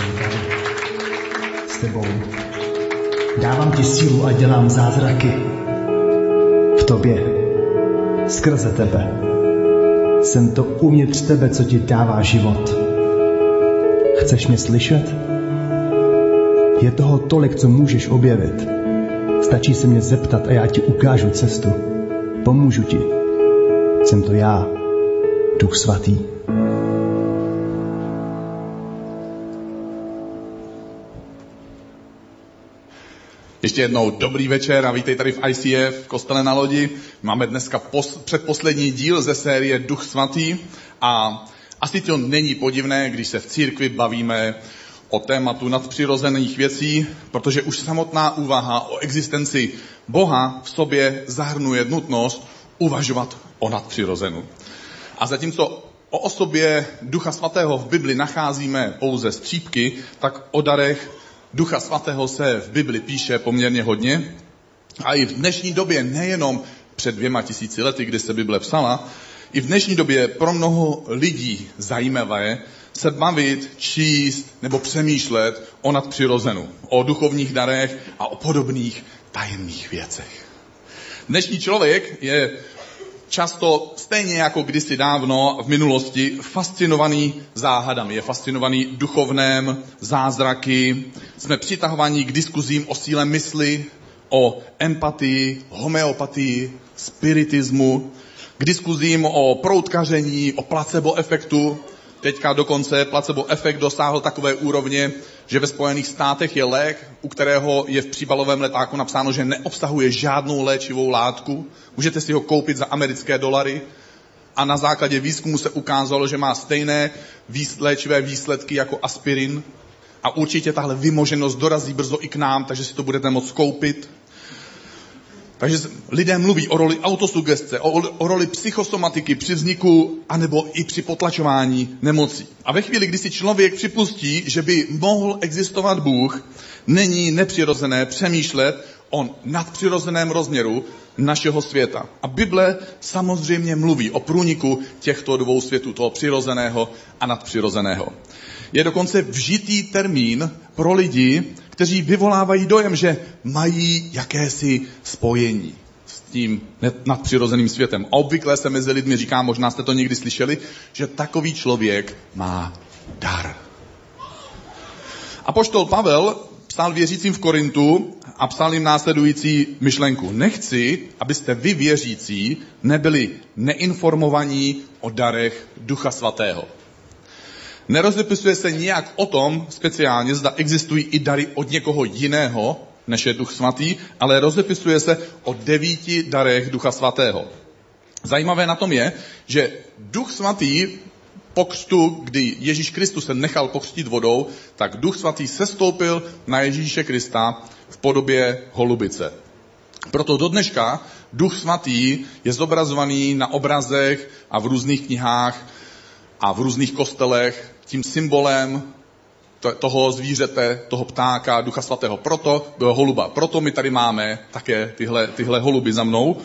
Jsem tady. S tebou. Dávám ti sílu a dělám zázraky. V tobě. Skrze tebe. Jsem to uvnitř tebe, co ti dává život. Chceš mě slyšet? Je toho tolik, co můžeš objevit. Stačí se mě zeptat a já ti ukážu cestu. Pomůžu ti. Jsem to já, Duch Svatý. Ještě jednou dobrý večer a vítej tady v ICF, v kostele na lodi. Máme dneska pos, předposlední díl ze série Duch Svatý a asi to není podivné, když se v církvi bavíme o tématu nadpřirozených věcí, protože už samotná úvaha o existenci Boha v sobě zahrnuje nutnost uvažovat o nadpřirozenu. A zatímco o osobě Ducha Svatého v Bibli nacházíme pouze střípky, tak o darech Ducha Svatého se v Bibli píše poměrně hodně. A i v dnešní době, nejenom před dvěma tisíci lety, kdy se Bible psala, i v dnešní době pro mnoho lidí zajímavé se bavit, číst nebo přemýšlet o nadpřirozenu, o duchovních darech a o podobných tajemných věcech. Dnešní člověk je často stejně jako kdysi dávno v minulosti fascinovaný záhadami, je fascinovaný duchovném, zázraky, jsme přitahovaní k diskuzím o síle mysli, o empatii, homeopatii, spiritismu, k diskuzím o proutkaření, o placebo efektu, Teďka dokonce placebo efekt dosáhl takové úrovně, že ve Spojených státech je lék, u kterého je v příbalovém letáku napsáno, že neobsahuje žádnou léčivou látku. Můžete si ho koupit za americké dolary a na základě výzkumu se ukázalo, že má stejné léčivé výsledky jako aspirin. A určitě tahle vymoženost dorazí brzo i k nám, takže si to budete moct koupit. Takže lidé mluví o roli autosugestce, o, o roli psychosomatiky při vzniku anebo i při potlačování nemocí. A ve chvíli, kdy si člověk připustí, že by mohl existovat Bůh, není nepřirozené přemýšlet o nadpřirozeném rozměru našeho světa. A Bible samozřejmě mluví o průniku těchto dvou světů, toho přirozeného a nadpřirozeného. Je dokonce vžitý termín pro lidi, kteří vyvolávají dojem, že mají jakési spojení s tím nadpřirozeným světem. A obvykle se mezi lidmi říká, možná jste to někdy slyšeli, že takový člověk má dar. A poštol Pavel psal věřícím v Korintu a psal jim následující myšlenku. Nechci, abyste vy věřící nebyli neinformovaní o darech Ducha Svatého. Nerozepisuje se nijak o tom speciálně, zda existují i dary od někoho jiného, než je Duch Svatý, ale rozepisuje se o devíti darech Ducha Svatého. Zajímavé na tom je, že Duch Svatý po křtu, kdy Ježíš Kristus se nechal pokřtít vodou, tak Duch Svatý sestoupil na Ježíše Krista v podobě holubice. Proto do dneška Duch Svatý je zobrazovaný na obrazech a v různých knihách a v různých kostelech tím symbolem toho zvířete, toho ptáka, ducha svatého. Proto, holuba. Proto my tady máme také tyhle, tyhle holuby za mnou.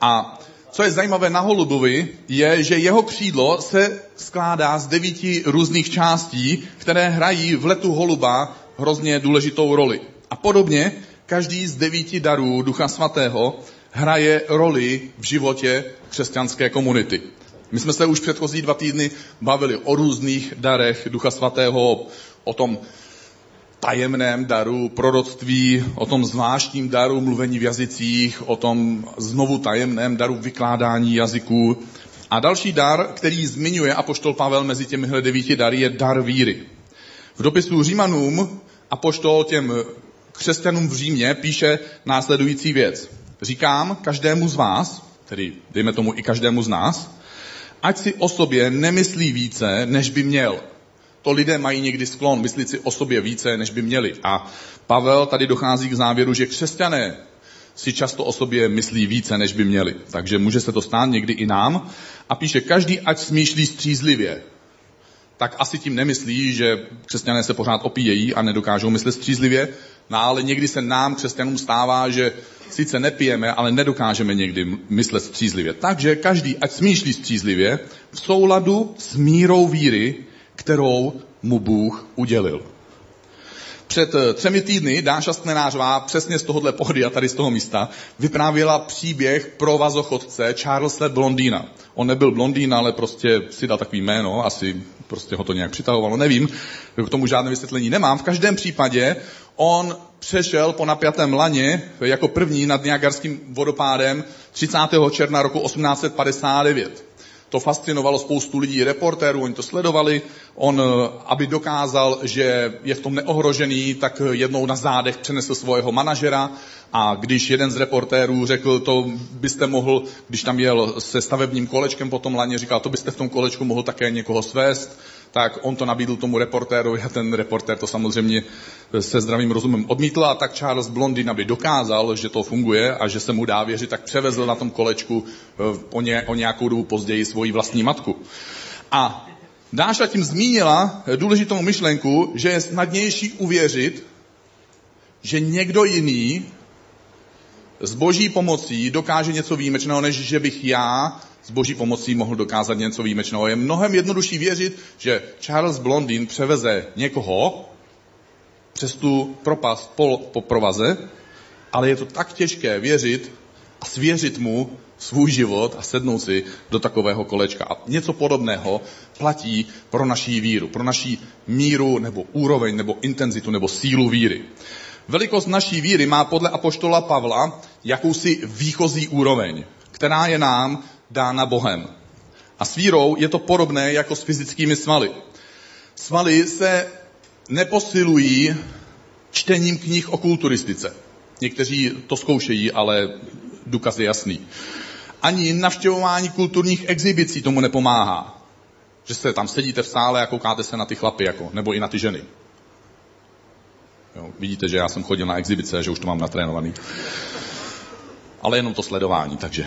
A co je zajímavé na holubovi, je, že jeho křídlo se skládá z devíti různých částí, které hrají v letu holuba hrozně důležitou roli. A podobně každý z devíti darů Ducha Svatého hraje roli v životě křesťanské komunity. My jsme se už předchozí dva týdny bavili o různých darech Ducha Svatého, o tom tajemném daru proroctví, o tom zvláštním daru mluvení v jazycích, o tom znovu tajemném daru vykládání jazyků. A další dar, který zmiňuje apoštol Pavel mezi těmihle devíti dary, je dar víry. V dopisu Římanům apoštol těm křesťanům v Římě píše následující věc. Říkám každému z vás, tedy dejme tomu i každému z nás, ať si o sobě nemyslí více, než by měl. To lidé mají někdy sklon myslit si o sobě více, než by měli. A Pavel tady dochází k závěru, že křesťané si často o sobě myslí více, než by měli. Takže může se to stát někdy i nám. A píše, každý ať smýšlí střízlivě. Tak asi tím nemyslí, že křesťané se pořád opíjejí a nedokážou myslet střízlivě, no ale někdy se nám, křesťanům, stává, že sice nepijeme, ale nedokážeme někdy myslet střízlivě. Takže každý, ať smýšlí střízlivě, v souladu s mírou víry, kterou mu Bůh udělil. Před eh, třemi týdny Dáša Stnenářová přesně z tohohle pohody a tady z toho místa vyprávěla příběh pro vazochodce Charlesa Blondýna. On nebyl blondýn, ale prostě si dal takový jméno, asi prostě ho to nějak přitahovalo, nevím, k tomu žádné vysvětlení nemám. V každém případě on přešel po napjatém laně jako první nad Niagarským vodopádem 30. června roku 1859 to fascinovalo spoustu lidí, reportérů, oni to sledovali. On, eh, aby dokázal, že je v tom neohrožený, tak jednou na zádech přenesl svého manažera a když jeden z reportérů řekl, to byste mohl, když tam jel se stavebním kolečkem po tom laně, říkal, to byste v tom kolečku mohl také někoho svést, tak on to nabídl tomu reportérovi a ten reportér to samozřejmě se zdravým rozumem odmítl a tak Charles Blondin, aby dokázal, že to funguje a že se mu dá věřit, tak převezl na tom kolečku eh, o, ně, o nějakou dobu později svoji vlastní matku. A Dáša tím zmínila důležitou myšlenku, že je snadnější uvěřit, že někdo jiný s boží pomocí dokáže něco výjimečného, než že bych já s boží pomocí mohl dokázat něco výjimečného. Je mnohem jednodušší věřit, že Charles Blondin převeze někoho přes tu propast po, po provaze, ale je to tak těžké věřit a svěřit mu svůj život a sednout si do takového kolečka. A něco podobného platí pro naší víru, pro naší míru nebo úroveň nebo intenzitu nebo sílu víry. Velikost naší víry má podle apoštola Pavla jakousi výchozí úroveň, která je nám dána Bohem. A s vírou je to podobné jako s fyzickými svaly. Svaly se neposilují čtením knih o kulturistice. Někteří to zkoušejí, ale důkaz je jasný. Ani navštěvování kulturních exibicí tomu nepomáhá. Že se tam sedíte v sále a koukáte se na ty chlapy, jako, nebo i na ty ženy. Jo, vidíte, že já jsem chodil na exibice, že už to mám natrénovaný. Ale jenom to sledování, takže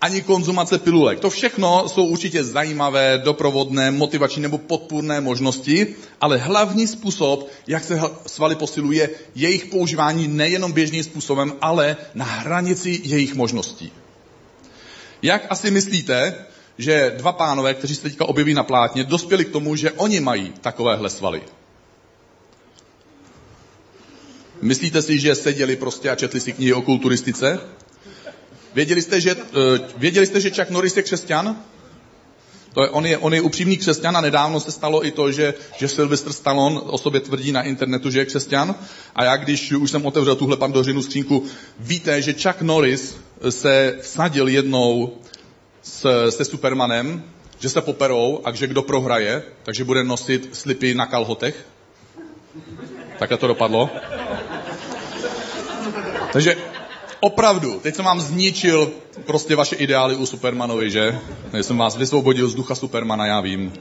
ani konzumace pilulek. To všechno jsou určitě zajímavé, doprovodné, motivační nebo podpůrné možnosti, ale hlavní způsob, jak se svaly posiluje, jejich používání nejenom běžným způsobem, ale na hranici jejich možností. Jak asi myslíte, že dva pánové, kteří se teďka objeví na plátně, dospěli k tomu, že oni mají takovéhle svaly? Myslíte si, že seděli prostě a četli si knihy o kulturistice? Věděli jste, že, uh, věděli jste, že Chuck Norris je křesťan? To je, on, je, on je upřímný křesťan a nedávno se stalo i to, že, že Sylvester Stallone o sobě tvrdí na internetu, že je křesťan. A já, když už jsem otevřel tuhle pandořinu skřínku, víte, že Chuck Norris se vsadil jednou s, se Supermanem, že se poperou a že kdo prohraje, takže bude nosit slipy na kalhotech. Takhle to dopadlo. Takže opravdu, teď jsem vám zničil prostě vaše ideály u Supermanovi, že? Teď jsem vás vysvobodil z ducha Supermana, já vím.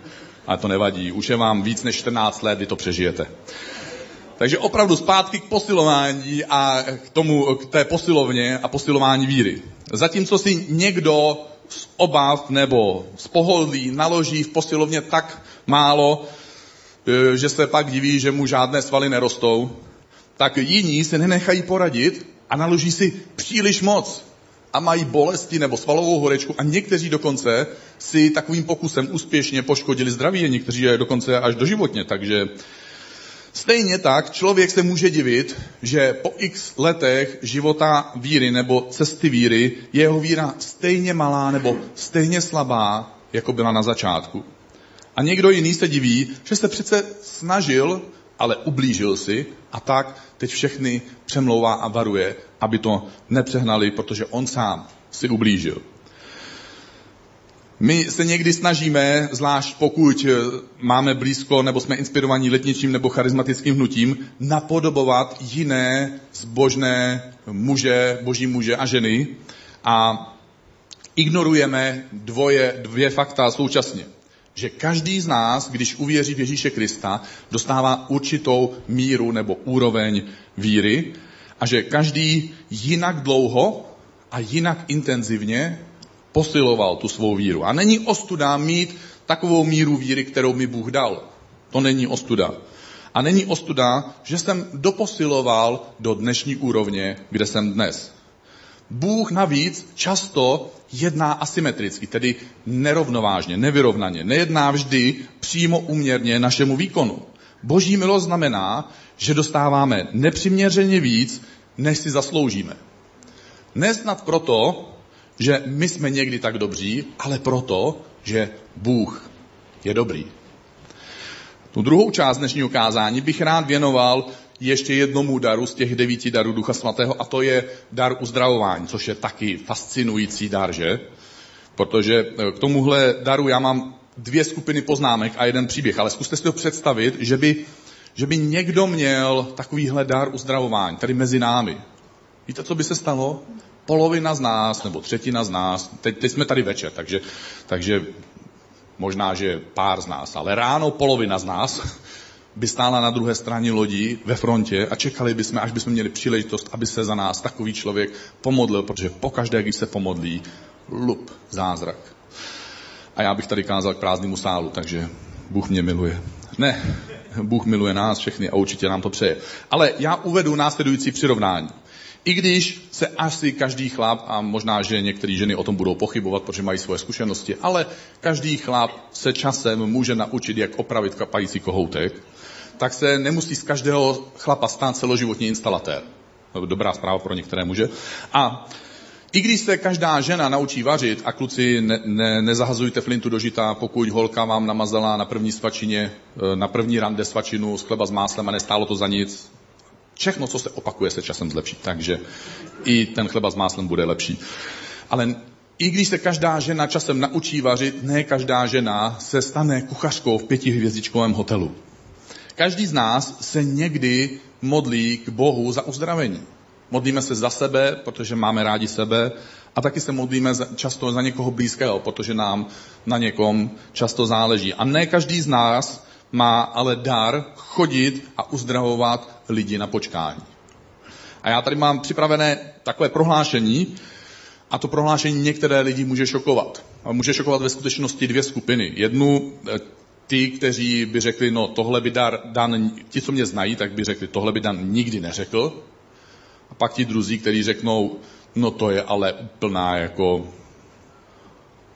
Ale to nevadí. Už je vám víc než 14 let, vy to přežijete. Takže opravdu zpátky k posilování a k tomu, k té posilovně a posilování víry. Zatímco si někdo z obav nebo z pohodlí naloží v posilovně tak málo, e, že se pak diví, že mu žádné svaly nerostou, tak jiní se nenechají poradit a naloží si příliš moc a mají bolesti nebo svalovou horečku a někteří dokonce si takovým pokusem úspěšně poškodili zdraví a někteří je dokonce až doživotně. Takže stejně tak člověk se může divit, že po x letech života víry nebo cesty víry je jeho víra stejně malá nebo stejně slabá, jako byla na začátku. A někdo jiný se diví, že se přece snažil ale ublížil si a tak teď všechny přemlouvá a varuje, aby to nepřehnali, protože on sám si ublížil. My se někdy snažíme, zvlášť pokud eh, máme blízko nebo jsme inspirovaní letničím nebo charismatickým hnutím, napodobovat jiné zbožné muže, boží muže a ženy a ignorujeme dvoje, dvě fakta současně že každý z nás, když uvěří v Ježíše Krista, dostává určitou míru nebo úroveň víry a že každý jinak dlouho a jinak intenzivně posiloval tu svou víru. A není ostuda mít takovou míru víry, kterou mi Bůh dal. To není ostuda. A není ostuda, že jsem doposiloval do dnešní úrovně, kde jsem dnes. Bůh navíc často jedná asymetricky, tedy nerovnovážně, nevyrovnaně. Nejedná vždy přímo uměrně našemu výkonu. Boží milost znamená, že dostáváme nepřiměřeně víc, než si zasloužíme. Nesnad proto, že my jsme někdy tak dobří, ale proto, že Bůh je dobrý. Tu druhou část dnešního kázání bych rád věnoval ještě jednomu daru z těch devíti darů Ducha Svatého a to je dar uzdravování, což je taky fascinující dar, že? Protože eh, k tomuhle daru já mám dvě skupiny poznámek a jeden příběh, ale zkuste si to představit, že by, že by někdo měl takovýhle dar uzdravování, tady mezi námi. Víte, co by se stalo? Polovina z nás, nebo třetina z nás, teď, teď jsme tady večer, takže, takže možná, že pár z nás, ale ráno polovina z nás by stála na druhé straně lodi ve frontě a čekali bychom, až bychom měli příležitost, aby se za nás takový člověk pomodlil, protože pokaždé, když se pomodlí, lup, zázrak. A já bych tady kázal k prázdnému sálu, takže Bůh mě miluje. Ne, Bůh miluje nás všechny a určitě nám to přeje. Ale já uvedu následující přirovnání. I když se asi každý chlap, a možná, že některé ženy o tom budou pochybovat, protože mají svoje zkušenosti, ale každý chlap se časem může naučit, jak opravit kapající kohoutek, tak se nemusí z každého chlapa stát celoživotní instalatér. Dobrá zpráva pro některé muže. A i když se každá žena naučí vařit a kluci ne, ne, nezahazujte flintu do žita, pokud holka vám namazala na první svačině, e, na první rande svačinu z chleba s máslem a nestálo to za nic, všechno, co se opakuje, se časem zlepší. Takže i ten chleba s máslem bude lepší. Ale i když se každá žena časem naučí vařit, ne každá žena se stane kuchařkou v pětihvězdičkovém hotelu. Každý z nás se někdy modlí k Bohu za uzdravení. Modlíme se za sebe, protože máme rádi sebe, a taky se modlíme často za někoho blízkého, protože nám na někom často záleží. A ne každý z nás má ale dar chodit a uzdravovat lidi na počkání. A já tady mám připravené takové prohlášení, a to prohlášení některé lidi může šokovat. Může šokovat ve skutečnosti dvě skupiny. Jednu eh, ty, kteří by řekli, no tohle by dar, Dan, ti, co mě znají, tak by řekli, tohle by Dan nikdy neřekl. A pak ti druzí, kteří řeknou, no to je ale úplná jako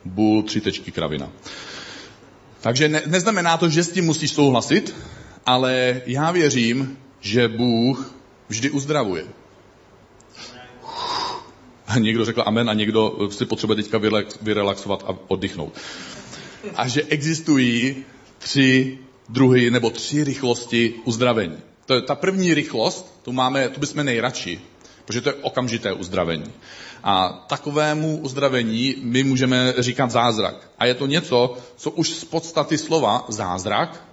bůl, tři tečky kravina. Takže ne, neznamená to, že s tím musíš souhlasit, ale já věřím, že Bůh vždy uzdravuje. A někdo řekl amen a někdo si potřebuje teďka vyrelaxovat a oddychnout. A že existují tři druhy nebo tři rychlosti uzdravení. To je ta první rychlost, tu, máme, tu bychom nejradši, protože to je okamžité uzdravení. A takovému uzdravení my můžeme říkat zázrak. A je to něco, co už z podstaty slova zázrak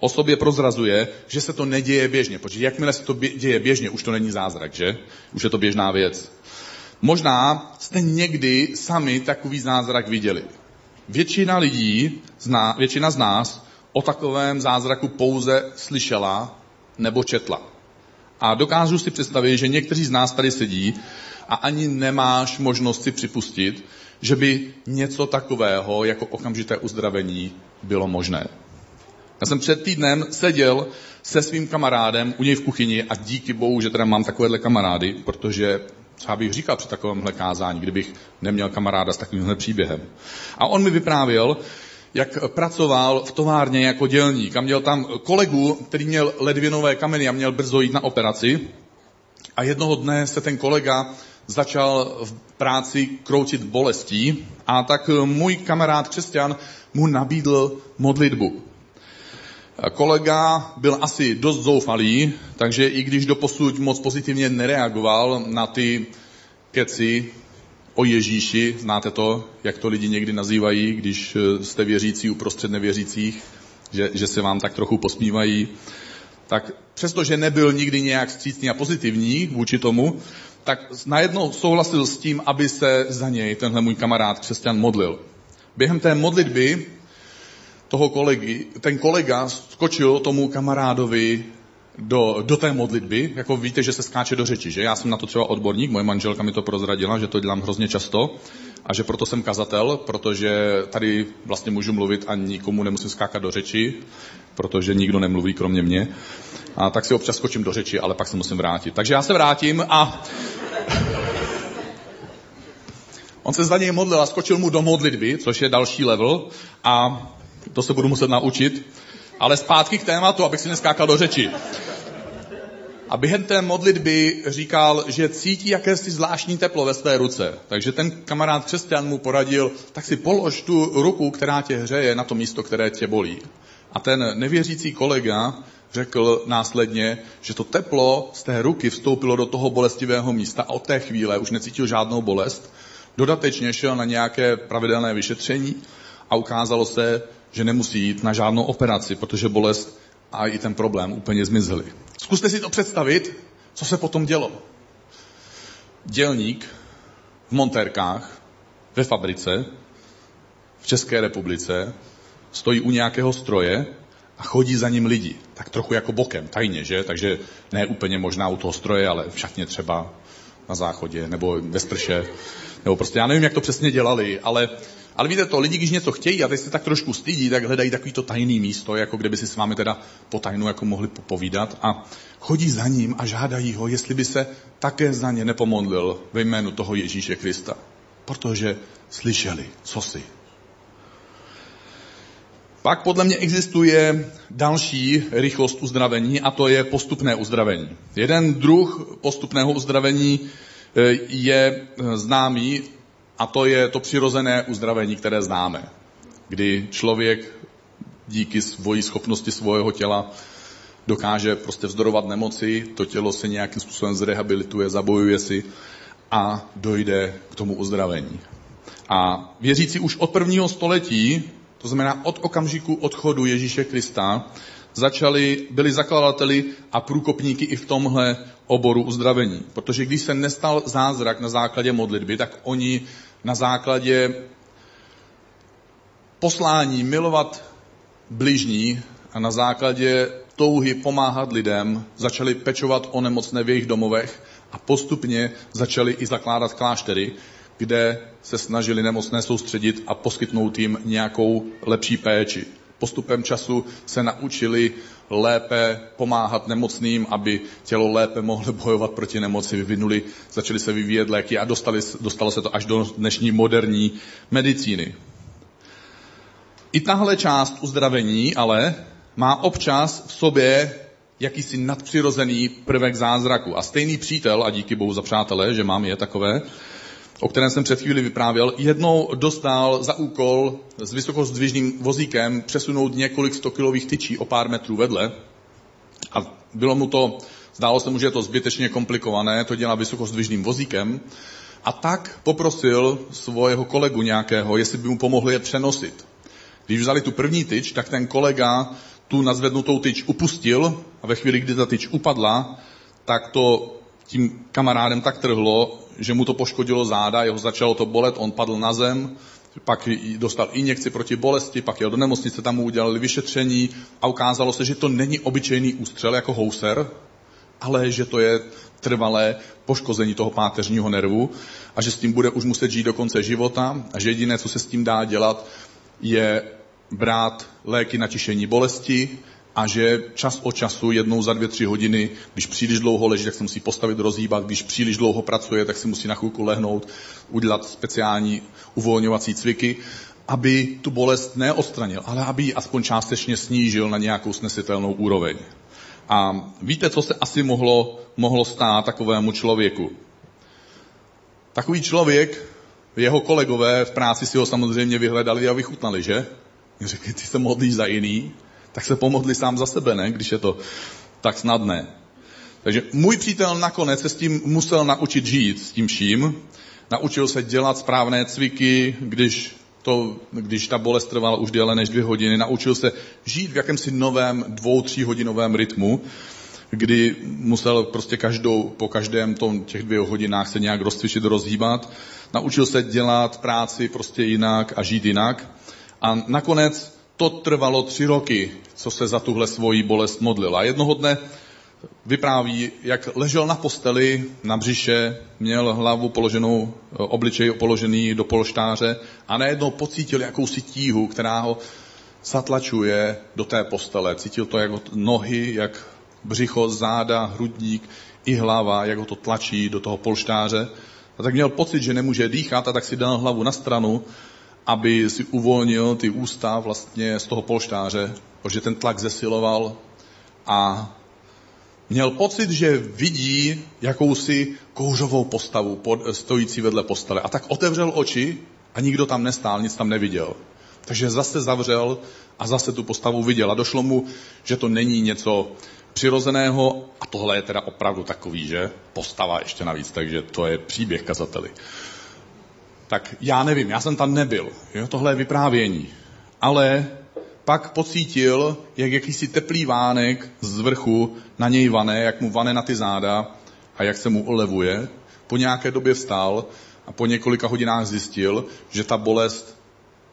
o sobě prozrazuje, že se to neděje běžně. Protože jakmile se to děje běžně, už to není zázrak, že? Už je to běžná věc. Možná jste někdy sami takový zázrak viděli. Většina lidí, většina z nás o takovém zázraku pouze slyšela nebo četla. A dokážu si představit, že někteří z nás tady sedí a ani nemáš možnost si připustit, že by něco takového jako okamžité uzdravení bylo možné. Já jsem před týdnem seděl se svým kamarádem u něj v kuchyni a díky bohu, že teda mám takovéhle kamarády, protože třeba bych říkal při takovémhle kázání, kdybych neměl kamaráda s takovýmhle příběhem. A on mi vyprávěl, jak pracoval v továrně jako dělník a měl tam kolegu, který měl ledvinové kameny a měl brzo jít na operaci. A jednoho dne se ten kolega začal v práci kroutit bolestí a tak můj kamarád křesťan mu nabídl modlitbu. Kolega byl asi dost zoufalý, takže i když doposud moc pozitivně nereagoval na ty keci o Ježíši, znáte to, jak to lidi někdy nazývají, když jste věřící uprostřed nevěřících, že, že se vám tak trochu posmívají, tak přestože nebyl nikdy nějak střícný a pozitivní vůči tomu, tak najednou souhlasil s tím, aby se za něj tenhle můj kamarád křesťan modlil. Během té modlitby toho kolegy, ten kolega skočil tomu kamarádovi do, do té modlitby, jako víte, že se skáče do řeči, že? Já jsem na to třeba odborník, moje manželka mi to prozradila, že to dělám hrozně často a že proto jsem kazatel, protože tady vlastně můžu mluvit a nikomu nemusím skákat do řeči, protože nikdo nemluví kromě mě. A tak si občas skočím do řeči, ale pak se musím vrátit. Takže já se vrátím a on se za něj modlil a skočil mu do modlitby, což je další level a to se budu muset naučit. Ale zpátky k tématu, abych si neskákal do řeči. A během té modlitby říkal, že cítí jakési zvláštní teplo ve své ruce. Takže ten kamarád křesťan mu poradil, tak si polož tu ruku, která tě hřeje, na to místo, které tě bolí. A ten nevěřící kolega řekl následně, že to teplo z té ruky vstoupilo do toho bolestivého místa a od té chvíle už necítil žádnou bolest. Dodatečně šel na nějaké pravidelné vyšetření a ukázalo se, že nemusí jít na žádnou operaci, protože bolest a i ten problém úplně zmizely. Zkuste si to představit, co se potom dělo. Dělník v montérkách ve fabrice v České republice stojí u nějakého stroje a chodí za ním lidi. Tak trochu jako bokem, tajně, že? Takže ne úplně možná u toho stroje, ale v šatně třeba na záchodě, nebo ve strše, nebo prostě já nevím, jak to přesně dělali, ale ale víte to, lidi, když něco chtějí a teď se tak trošku stydí, tak hledají takovýto tajný místo, jako kde by si s vámi teda po tajnu jako mohli popovídat a chodí za ním a žádají ho, jestli by se také za ně nepomodlil ve jménu toho Ježíše Krista. Protože slyšeli, co si. Pak podle mě existuje další rychlost uzdravení a to je postupné uzdravení. Jeden druh postupného uzdravení eh, je známý a to je to přirozené uzdravení, které známe. Kdy člověk díky svojí schopnosti svého těla dokáže prostě vzdorovat nemoci, to tělo se nějakým způsobem zrehabilituje, zabojuje si a dojde k tomu uzdravení. A věřící už od prvního století, to znamená od okamžiku odchodu Ježíše Krista, začali, byli zakladateli a průkopníky i v tomhle oboru uzdravení. Protože když se nestal zázrak na základě modlitby, tak oni na základě poslání milovat bližní a na základě touhy pomáhat lidem začali pečovat o nemocné v jejich domovech a postupně začali i zakládat kláštery, kde se snažili nemocné soustředit a poskytnout jim nějakou lepší péči. Postupem času se naučili lépe pomáhat nemocným, aby tělo lépe mohlo bojovat proti nemoci, vyvinuli, začali se vyvíjet léky a dostali, dostalo se to až do dnešní moderní medicíny. I tahle část uzdravení ale má občas v sobě jakýsi nadpřirozený prvek zázraku. A stejný přítel, a díky bohu za přátelé, že mám je takové, o kterém jsem před chvíli vyprávěl, jednou dostal za úkol s vysokozdvižným vozíkem přesunout několik stokilových tyčí o pár metrů vedle. A bylo mu to, zdálo se mu, že je to zbytečně komplikované, to dělá vysokozdvižným vozíkem. A tak poprosil svého kolegu nějakého, jestli by mu pomohli je přenosit. Když vzali tu první tyč, tak ten kolega tu nazvednutou tyč upustil a ve chvíli, kdy ta tyč upadla, tak to tím kamarádem tak trhlo, že mu to poškodilo záda, jeho začalo to bolet, on padl na zem, pak dostal injekci proti bolesti, pak jel do nemocnice, tam mu udělali vyšetření a ukázalo se, že to není obyčejný ústřel jako houser, ale že to je trvalé poškození toho páteřního nervu a že s tím bude už muset žít do konce života a že jediné, co se s tím dá dělat, je brát léky na tišení bolesti, a že čas od času, jednou za dvě, tři hodiny, když příliš dlouho leží, tak se musí postavit, rozhýbat, když příliš dlouho pracuje, tak si musí na chvilku lehnout, udělat speciální uvolňovací cviky, aby tu bolest neodstranil, ale aby ji aspoň částečně snížil na nějakou snesitelnou úroveň. A víte, co se asi mohlo, mohlo stát takovému člověku? Takový člověk, jeho kolegové v práci si ho samozřejmě vyhledali a vychutnali, že? Řekli, ty se modlíš za jiný, tak se pomodli sám za sebe, ne? Když je to tak snadné. Takže můj přítel nakonec se s tím musel naučit žít, s tím vším. Naučil se dělat správné cviky, když, to, když ta bolest trvala už déle než dvě hodiny. Naučil se žít v jakémsi novém dvou, tříhodinovém rytmu, kdy musel prostě každou, po každém tom těch dvou hodinách se nějak rozcvičit, rozhýbat. Naučil se dělat práci prostě jinak a žít jinak. A nakonec to trvalo tři roky, co se za tuhle svoji bolest modlil. A jednoho dne vypráví, jak ležel na posteli, na břiše, měl hlavu položenou, obličej položený do polštáře a najednou pocítil jakousi tíhu, která ho zatlačuje do té postele. Cítil to jako nohy, jak břicho, záda, hrudník i hlava, jak ho to tlačí do toho polštáře. A tak měl pocit, že nemůže dýchat a tak si dal hlavu na stranu aby si uvolnil ty ústa vlastně z toho polštáře, protože ten tlak zesiloval a měl pocit, že vidí jakousi kouřovou postavu pod, stojící vedle postele. A tak otevřel oči a nikdo tam nestál, nic tam neviděl. Takže zase zavřel a zase tu postavu viděl. A došlo mu, že to není něco přirozeného a tohle je teda opravdu takový, že? Postava ještě navíc, takže to je příběh kazateli. Tak já nevím, já jsem tam nebyl. Jo? Tohle je vyprávění. Ale pak pocítil, jak jakýsi teplý vánek z vrchu na něj vane, jak mu vane na ty záda a jak se mu ulevuje. Po nějaké době vstal a po několika hodinách zjistil, že ta bolest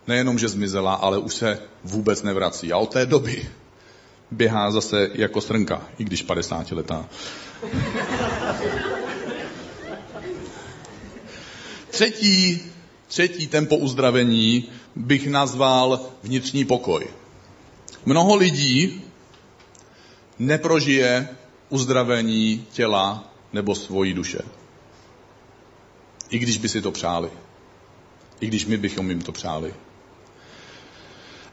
nejenom, že zmizela, ale už se vůbec nevrací. A od té doby běhá zase jako srnka, i když 50 letá. Třetí, třetí tempo uzdravení bych nazval vnitřní pokoj. Mnoho lidí neprožije uzdravení těla nebo svojí duše. I když by si to přáli. I když my bychom jim to přáli.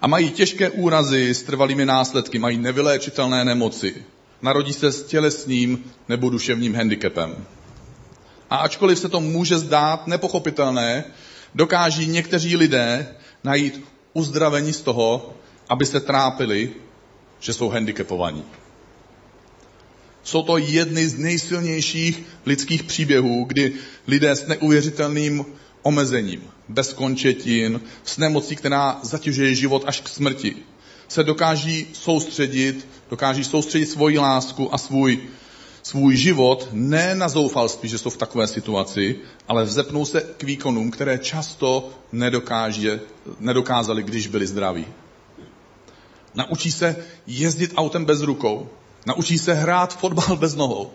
A mají těžké úrazy s trvalými následky, mají nevyléčitelné nemoci. Narodí se s tělesným nebo duševním handicapem. A ačkoliv se to může zdát nepochopitelné, dokáží někteří lidé najít uzdravení z toho, aby se trápili, že jsou handicapovaní. Jsou to jedny z nejsilnějších lidských příběhů, kdy lidé s neuvěřitelným omezením, bez končetin, s nemocí, která zatěžuje život až k smrti, se dokáží soustředit, dokáží soustředit svoji lásku a svůj, svůj život ne na zoufalství, že jsou v takové situaci, ale vzepnou se k výkonům, které často nedokáže, nedokázali, když byli zdraví. Naučí se jezdit autem bez rukou. Naučí se hrát fotbal bez nohou.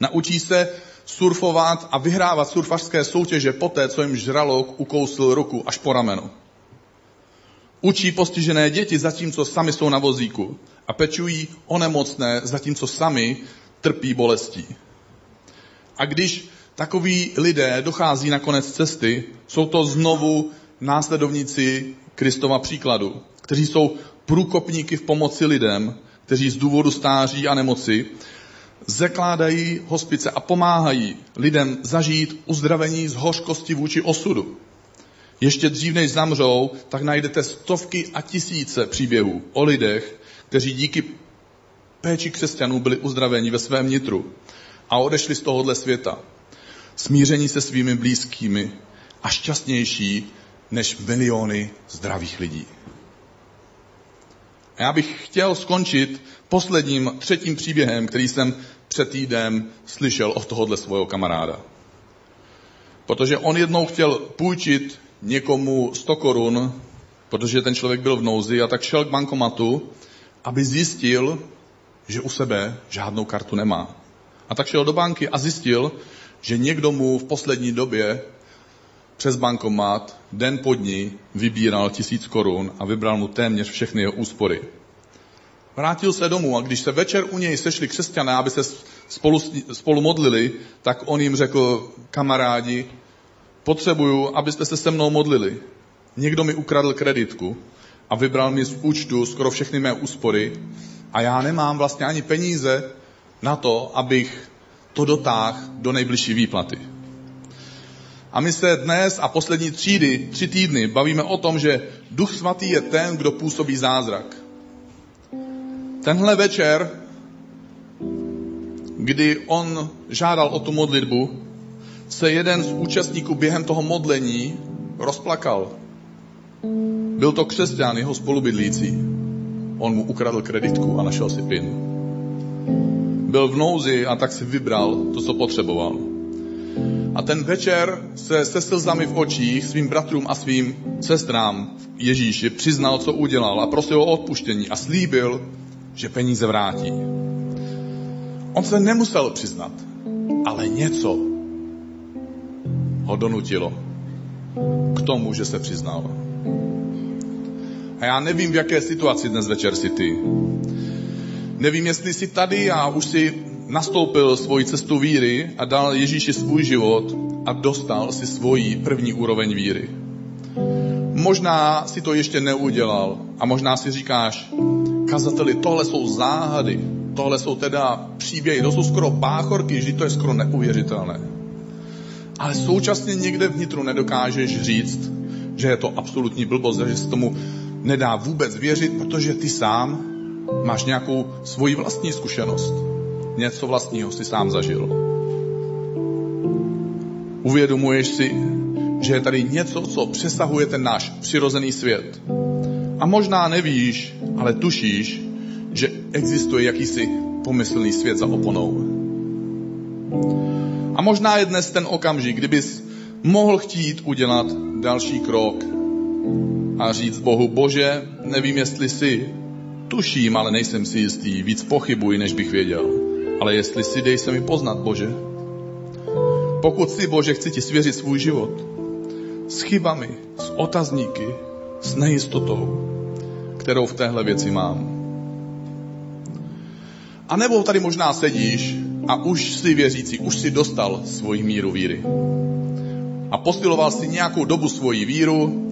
Naučí se surfovat a vyhrávat surfařské soutěže poté, co jim žralok ukousl ruku až po rameno. Učí postižené děti, zatímco sami jsou na vozíku a pečují o nemocné, zatímco sami trpí bolestí. A když takoví lidé dochází na konec cesty, jsou to znovu následovníci Kristova příkladu, kteří jsou průkopníky v pomoci lidem, kteří z důvodu stáří a nemoci zakládají hospice a pomáhají lidem zažít uzdravení z hořkosti vůči osudu. Ještě dřív, než zamřou, tak najdete stovky a tisíce příběhů o lidech, kteří díky péči křesťanů byli uzdraveni ve svém nitru a odešli z tohohle světa. Smíření se svými blízkými a šťastnější než miliony zdravých lidí. A já bych chtěl skončit posledním, třetím příběhem, který jsem před týdem slyšel od tohohle svého kamaráda. Protože on jednou chtěl půjčit někomu 100 korun, protože ten člověk byl v nouzi a tak šel k bankomatu, aby zjistil, že u sebe žádnou kartu nemá. A tak šel do banky a zjistil, že někdo mu v poslední době přes bankomat den po dní vybíral tisíc korun a vybral mu téměř všechny jeho úspory. Vrátil se domů a když se večer u něj sešli křesťané, aby se spolu, spolu modlili, tak on jim řekl, kamarádi, potřebuju, abyste se se mnou modlili. Někdo mi ukradl kreditku a vybral mi z účtu skoro všechny mé úspory a já nemám vlastně ani peníze na to, abych to dotáhl do nejbližší výplaty. A my se dnes a poslední třídy, tři týdny bavíme o tom, že Duch Svatý je ten, kdo působí zázrak. Tenhle večer, kdy on žádal o tu modlitbu, se jeden z účastníků během toho modlení rozplakal. Byl to křesťan, jeho spolubydlící. On mu ukradl kreditku a našel si pin. Byl v nouzi a tak si vybral to, co potřeboval. A ten večer se se slzami v očích svým bratrům a svým sestrám Ježíši přiznal, co udělal a prosil o odpuštění a slíbil, že peníze vrátí. On se nemusel přiznat, ale něco ho donutilo k tomu, že se přiznal. A já nevím, v jaké situaci dnes večer si ty. Nevím, jestli jsi tady a už si nastoupil svoji cestu víry a dal Ježíši svůj život a dostal si svoji první úroveň víry. Možná si to ještě neudělal a možná si říkáš, kazateli, tohle jsou záhady, tohle jsou teda příběhy, to jsou skoro páchorky, že to je skoro neuvěřitelné. Ale současně někde vnitru nedokážeš říct, že je to absolutní blbost, že se tomu nedá vůbec věřit, protože ty sám máš nějakou svoji vlastní zkušenost. Něco vlastního si sám zažil. Uvědomuješ si, že je tady něco, co přesahuje ten náš přirozený svět. A možná nevíš, ale tušíš, že existuje jakýsi pomyslný svět za oponou. A možná je dnes ten okamžik, kdybys mohl chtít udělat další krok a říct Bohu, Bože, nevím, jestli si, tuším, ale nejsem si jistý, víc pochybuji, než bych věděl. Ale jestli si, dej se mi poznat, Bože. Pokud si, Bože, chci ti svěřit svůj život, s chybami, s otazníky, s nejistotou, kterou v téhle věci mám. A nebo tady možná sedíš a už si věřící, už si dostal svoji míru víry. A posiloval si nějakou dobu svoji víru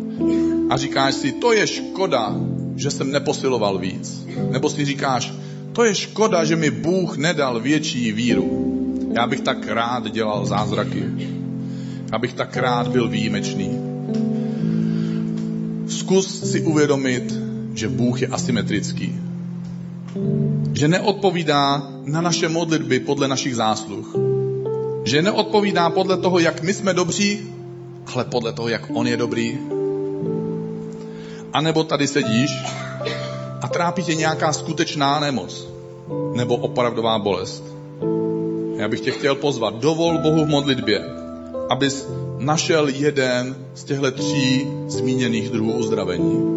a říkáš si, to je škoda, že jsem neposiloval víc. Nebo si říkáš, to je škoda, že mi Bůh nedal větší víru. Já bych tak rád dělal zázraky. Já bych tak rád byl výjimečný. Zkus si uvědomit, že Bůh je asymetrický. Že neodpovídá na naše modlitby podle našich zásluh. Že neodpovídá podle toho, jak my jsme dobří, ale podle toho, jak On je dobrý. A nebo tady sedíš a trápí tě nějaká skutečná nemoc nebo opravdová bolest. Já bych tě chtěl pozvat, dovol Bohu v modlitbě, abys našel jeden z těchto tří zmíněných druhů uzdravení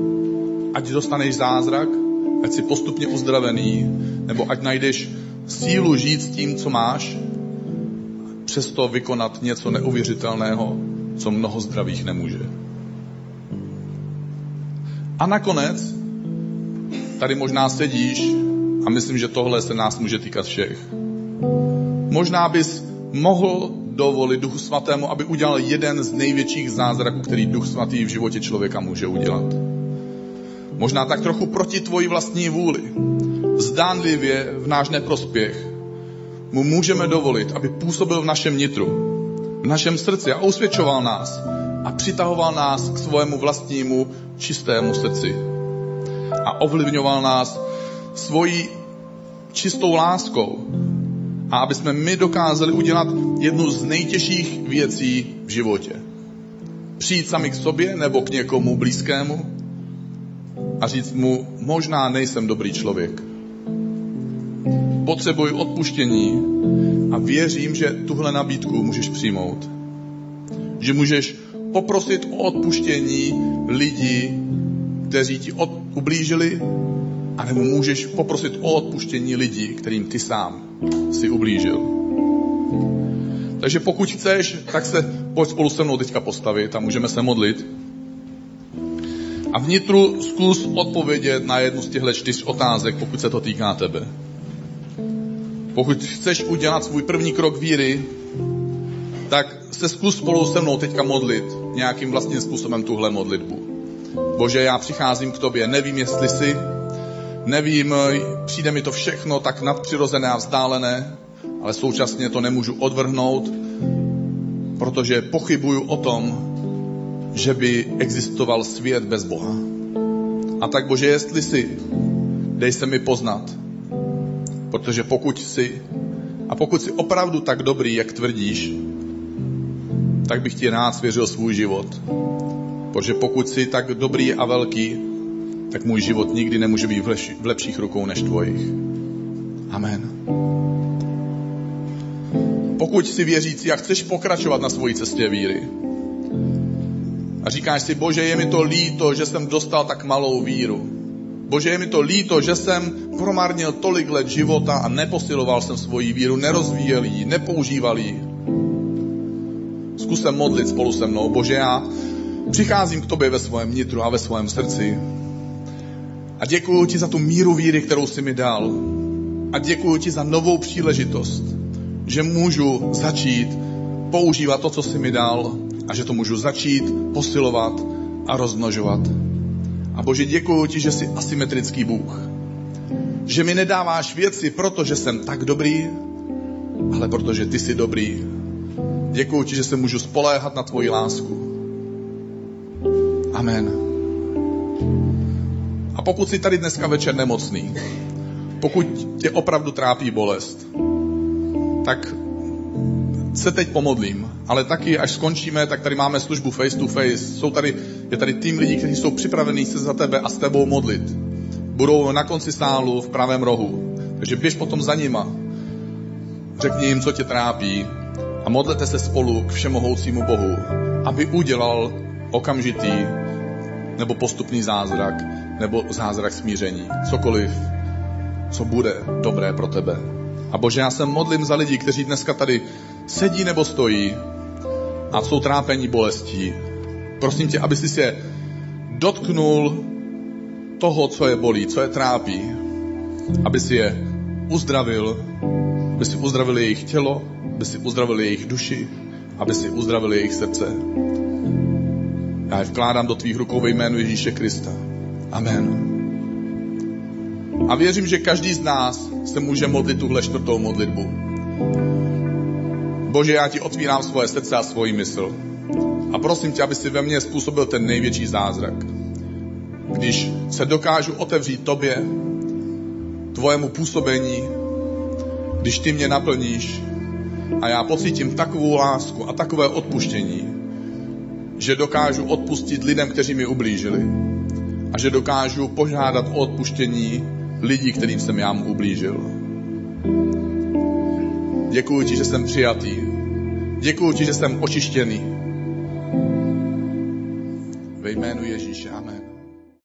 ať dostaneš zázrak, ať si postupně uzdravený, nebo ať najdeš sílu žít s tím, co máš, přesto vykonat něco neuvěřitelného, co mnoho zdravých nemůže. A nakonec, tady možná sedíš a myslím, že tohle se nás může týkat všech. Možná bys mohl dovolit Duchu Svatému, aby udělal jeden z největších zázraků, který Duch Svatý v životě člověka může udělat možná tak trochu proti tvoji vlastní vůli, zdánlivě v náš neprospěch, mu můžeme dovolit, aby působil v našem nitru, v našem srdci a usvědčoval nás a přitahoval nás k svému vlastnímu čistému srdci a ovlivňoval nás svojí čistou láskou a aby jsme my dokázali udělat jednu z nejtěžších věcí v životě. Přijít sami k sobě nebo k někomu blízkému a říct mu, možná nejsem dobrý člověk. Potřebuji odpuštění a věřím, že tuhle nabídku můžeš přijmout. Že můžeš poprosit o odpuštění lidí, kteří ti od, ublížili, anebo můžeš poprosit o odpuštění lidí, kterým ty sám si ublížil. Takže pokud chceš, tak se pojď spolu se mnou teďka postavit a můžeme se modlit. A vnitru zkus odpovědět na jednu z těchto čtyř otázek, pokud se to týká tebe. Pokud chceš udělat svůj první krok víry, tak se zkus spolu se mnou teďka modlit nějakým vlastním způsobem tuhle modlitbu. Bože, já přicházím k tobě, nevím, jestli jsi, nevím, přijde mi to všechno tak nadpřirozené a vzdálené, ale současně to nemůžu odvrhnout, protože pochybuju o tom, že by existoval svět bez Boha. A tak Bože, jestli jsi, dej se mi poznat. Protože pokud jsi, a pokud jsi opravdu tak dobrý, jak tvrdíš, tak bych ti rád svěřil svůj život. Protože pokud jsi tak dobrý a velký, tak můj život nikdy nemůže být v lepších rukou než tvojich. Amen. Pokud jsi věřící a chceš pokračovat na svojí cestě víry, a říkáš si, bože, je mi to líto, že jsem dostal tak malou víru. Bože, je mi to líto, že jsem promarnil tolik let života a neposiloval jsem svoji víru, nerozvíjel ji, nepoužíval ji. Zkus se modlit spolu se mnou. Bože, já přicházím k tobě ve svém nitru a ve svém srdci. A děkuji ti za tu míru víry, kterou jsi mi dal. A děkuji ti za novou příležitost, že můžu začít používat to, co jsi mi dal a že to můžu začít posilovat a rozmnožovat. A Bože, děkuji ti, že jsi asymetrický Bůh. Že mi nedáváš věci, protože jsem tak dobrý, ale protože ty jsi dobrý. Děkuji ti, že se můžu spoléhat na tvoji lásku. Amen. A pokud jsi tady dneska večer nemocný, pokud tě opravdu trápí bolest, tak se teď pomodlím, ale taky, až skončíme, tak tady máme službu face to face. Jsou tady, je tady tým lidí, kteří jsou připravení se za tebe a s tebou modlit. Budou na konci sálu v pravém rohu. Takže běž potom za nima. Řekni jim, co tě trápí a modlete se spolu k všemohoucímu Bohu, aby udělal okamžitý nebo postupný zázrak, nebo zázrak smíření. Cokoliv, co bude dobré pro tebe. A Bože, já se modlím za lidi, kteří dneska tady sedí nebo stojí a jsou trápení bolestí. Prosím tě, aby si se dotknul toho, co je bolí, co je trápí, aby si je uzdravil, aby si uzdravil jejich tělo, aby si uzdravil jejich duši, aby si uzdravil jejich srdce. Já je vkládám do tvých rukou ve jménu Ježíše Krista. Amen. A věřím, že každý z nás se může modlit tuhle čtvrtou modlitbu. Bože, já ti otvírám svoje srdce a svoji mysl. A prosím tě, aby si ve mně způsobil ten největší zázrak. Když se dokážu otevřít tobě, tvojemu působení, když ty mě naplníš a já pocítím takovou lásku a takové odpuštění, že dokážu odpustit lidem, kteří mi ublížili a že dokážu požádat o odpuštění lidí, kterým jsem já mu ublížil. Děkuji ti, že jsem přijatý. Děkuji ti, že jsem očištěný. Ve jménu Ježíše. Amen.